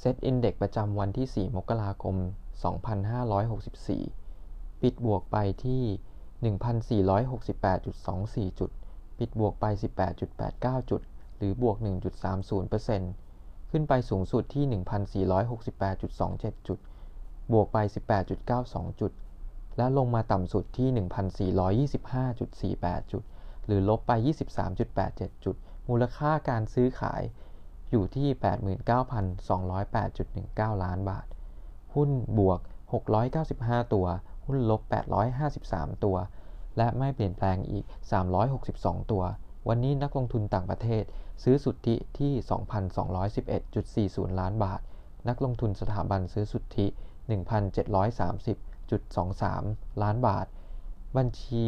เซตอินเด็กประจำวันที่ 4 มกราคม 2564 ปิดบวกไปที่ 1,468.24 จุด ปิดบวกไป 18.89 จุด หรือบวก 1.30%ขึ้นไปสูงสุดที่ 1,468.27 จุด บวกไป 18.92 จุด และลงมาต่ำสุดที่ 1,425.48 จุด หรือลบไป 23.87 จุด มูลค่าการซื้อขาย อยู่ที่ 89,208.19 ล้านบาท หุ้นบวก 695 ตัว หุ้นลบ 853 ตัว และไม่เปลี่ยนแปลงอีก 362 ตัว วันนี้นักลงทุนต่างประเทศ ซื้อสุทธิที่ 2,211.40 ล้านบาท นักลงทุนสถาบันซื้อสุทธิ 1,730.23 ล้านบาท บัญชี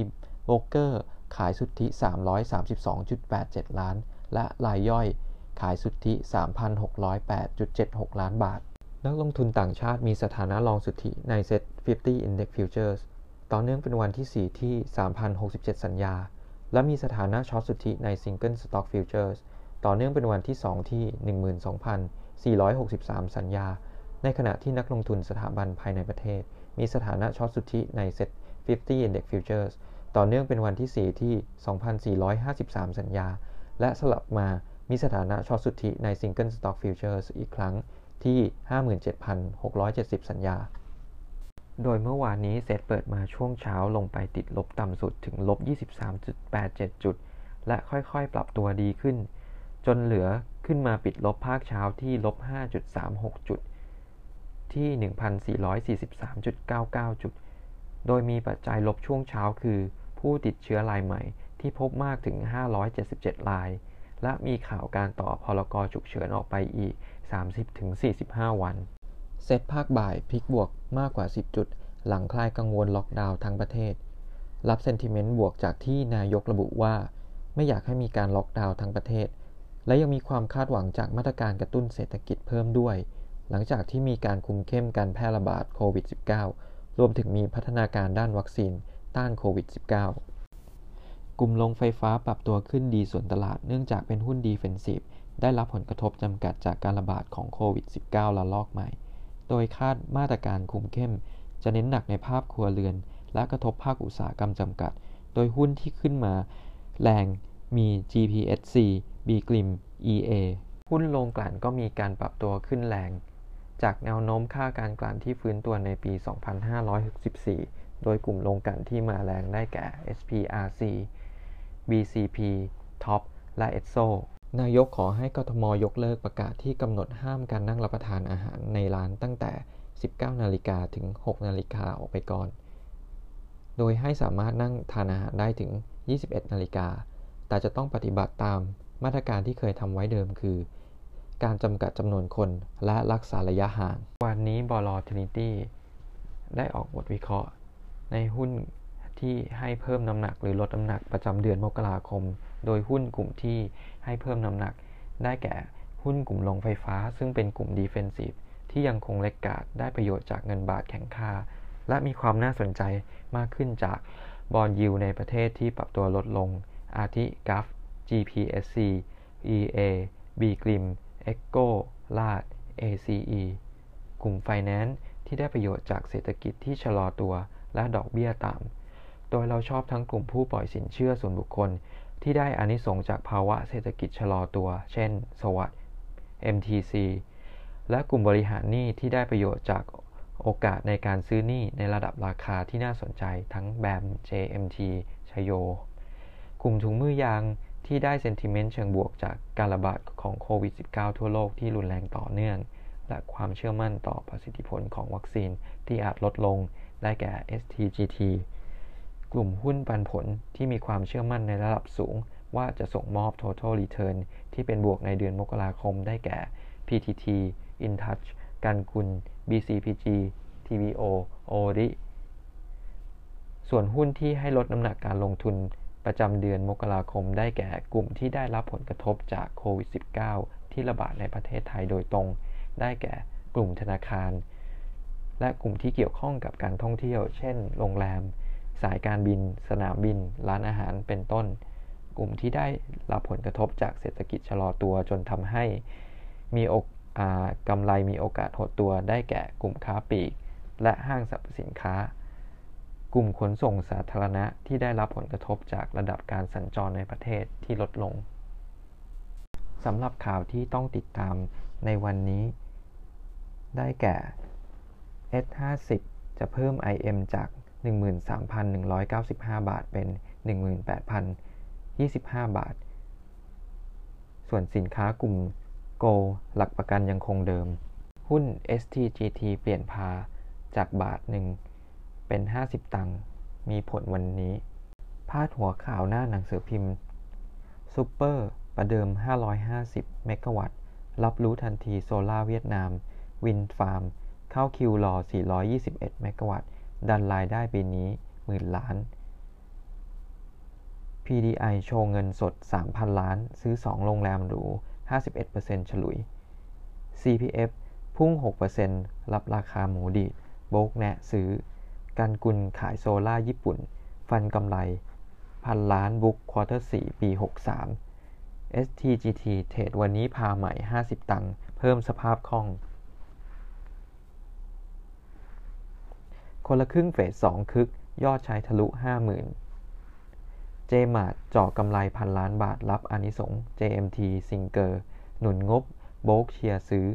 โบรกเกอร์ขายสุทธิ 332.87 ล้าน และรายย่อย ขายสุทธิ 3,608.76 ล้านบาท นักลงทุนต่างชาติมีสถานะรองสุทธิในเซ็ต50 Index Futures ต่อเนื่องเป็นวันที่ 4 ที่ 3,067 สัญญา และมีสถานะช็อตสุทธิใน Single Stock Futures ต่อเนื่องเป็นวันที่ 2 ที่ 12,463 สัญญา ในขณะที่นักลงทุนสถาบันภายในประเทศ มีสถานะ short สุทธิใน SET50 Index Futures ต่อเนื่องเป็นวันที่ 4 ที่ 2,453 สัญญา และสลับมา มีสถานะ short สุทธิใน Single Stock Futures อีกครั้งที่ 57,670 สัญญา โดยเมื่อวานนี้เซ็ตเปิดมาช่วงเช้าลงไปติดลบต่ำสุดถึงลบ 23.87 จุด และค่อยๆ ปรับตัวดีขึ้น จนเหลือขึ้นมาปิดลบภาคเช้าที่ลบ 5.36 จุด ที่ 1,443.99 จุด โดยมีปัจจัยลบช่วงเช้าคือ ผู้ติดเชื้อรายใหม่ที่พบมากถึง 577 ราย และมีข่าวการต่อพลกฉุกเฉินออกไปอีก 30-45 วัน เซตภาคบ่ายพลิกบวกมากกว่า 10 จุด หลังคลายกังวลล็อกดาวน์ทั้งประเทศ รับเซนติเมนต์บวกจากที่นายกระบุว่า ไม่อยากให้มีการล็อกดาวน์ทั้งประเทศ และยังมีความคาดหวังจากมาตรการกระตุ้นเศรษฐกิจเพิ่มด้วย หลังจากที่มีการคุมเข้มการแพร่ระบาดโควิด -19 รวมถึงมีพัฒนาการด้านวัคซีนต้านโควิด -19 กลุ่มโรงไฟฟ้าปรับตัวขึ้นดีสวนตลาดเนื่องจากเป็นหุ้น defensive ได้รับผลกระทบจำกัดจากการระบาดของโควิด -19 ระลอกใหม่ โดยคาดมาตรการคุมเข้ม จะเน้นหนักในภาพครัวเรือน และกระทบภาคอุตสาหกรรมจำกัด โดยหุ้นที่ขึ้นมาแรงมี GPSC B กลิม EA หุ้นโรงกลั่นก็มีการปรับตัวขึ้นแรง จากแนวโน้มค่าการกลั่นที่ฟื้นตัวในปี 2564 โดยกลุ่มโรงกันที่มาแรงได้แก่ SPRC BCP Top และ EXO นายกขอให้กทมยกเลิกประกาศที่กำหนดห้ามการนั่งรับประทานอาหารในร้านตั้งแต่ 19 นาฬิกาถึง 6 นาฬิกาออกไปก่อน โดยให้สามารถนั่งทานอาหารได้ถึง 21 นาฬิกา แต่จะต้องปฏิบัติตามมาตรการที่เคยทำไว้เดิมคือ การจำกัดจำนวนคนและรักษาระยะห่าง วันนี้บล.ทรินิตี้ได้ออกบทวิเคราะห์ ในหุ้นที่ให้เพิ่มน้ำหนักหรือลดน้ำหนักประจำเดือนมกราคม โดยหุ้นกลุ่มที่ให้เพิ่มน้ำหนัก ได้แก่หุ้นกลุ่มโรงไฟฟ้า ซึ่งเป็นกลุ่ม defensive ที่ยังคง laggard ได้ประโยชน์จากเงินบาทแข็งค่า และมีความน่าสนใจมากขึ้นจากบอลยิวในประเทศที่ปรับตัวลดลง อาทิกัฟ GPSC EA B กริม Echo ลาด ACE กลุ่มไฟแนนซ์ที่ได้ประโยชน์จากเศรษฐกิจที่ชะลอตัว และดอกเบี้ยต่ำ โดยเราชอบทั้งกลุ่มผู้ปล่อยสินเชื่อส่วนบุคคล ที่ได้อานิสงจากภาวะเศรษฐกิจชะลอตัว เช่น สวัสด์ MTC และกลุ่มบริหารหนี้ที่ได้ประโยชน์จากโอกาสในการซื้อหนี้ในระดับราคาที่น่าสนใจทั้งแบม JMT ชโย กลุ่มถุงมือยางที่ได้เซนติเมนต์เชิงบวกจากการระบาดของโควิด -19 ทั่วโลกที่รุนแรงต่อเนื่อง และความเชื่อมั่นต่อประสิทธิผลของวัคซีนที่อาจลดลงได้แก่ STGT กลุ่มหุ้นปันผลที่มีความเชื่อมั่นในระดับสูง ว่าจะส่งมอบ total return ที่เป็นบวกในเดือนมกราคมได้แก่ PTT InTouch กันกุล BCPG TVO o r i ส่วนหุ้นที่ให้ลดน้ำหนักการลงทุนประจำเดือนมกราคมได้แก่กลุ่มที่ได้รับผลกระทบจากโควิด -19 ที่ระบาดในประเทศไทยโดยตรง ได้แก่กลุ่มธนาคาร และกลุ่มที่เกี่ยวข้องกับการท่องเที่ยว เช่น โรงแรม สายการบิน สนามบิน ร้านอาหาร เป็นต้น กลุ่มที่ได้รับผลกระทบจากเศรษฐกิจชะลอตัวจนทำให้มีโอกำไรมีโอกาสหดตัว ได้แก่กลุ่มค้าปลีก และห้างสรรพสินค้า กลุ่มขนส่งสาธารณะที่ได้รับผลกระทบจากระดับการสัญจรในประเทศที่ลดลงสำหรับข่าวที่ต้องติดตาม ในวันนี้ ได้แก่ S50 จะเพิ่ม IM จาก 13,195 บาทเป็น 18,025 บาท ส่วนสินค้ากลุ่ม Go หลักประกันยังคงเดิม หุ้น STGT เปลี่ยนพาจากบาทหนึ่งเป็น 50 ตังค์ มีผลวันนี้ พาดหัวข่าวหน้าหนังสือพิมพ์ซูเปอร์ประเดิม 550 เมกะวัตต์ รับรู้ทันทีโซลาเวียดนาม wind farm เข้าคิวรอ 421 เมกะวัตต์ ดันรายได้ปีนี้หมื่นล้าน PDI โชว์เงินสด 3,000 ล้าน ซื้อ 2 โรงแรมหรู 51%ฉลุย CPF พุ่ง 6%รับราคาหมูดีดโบรกแนะซื้อ GUNKUL ขายโซล่าญี่ปุ่น ฟันกำไร พันล้าน book quarter 4ปี 63 STGT เทรดวันนี้พาใหม่ 50 ตังค์เพิ่มสภาพคล่อง คนละครึ่งเฟส 2 คึก ยอดใช้ทะลุ 50,000 เจมาร์จ่อกำไรพันล้านบาทรับอนิสงส์ JMT ซิงเกอร์ หนุนงบ โบกเชียร์ซื้อ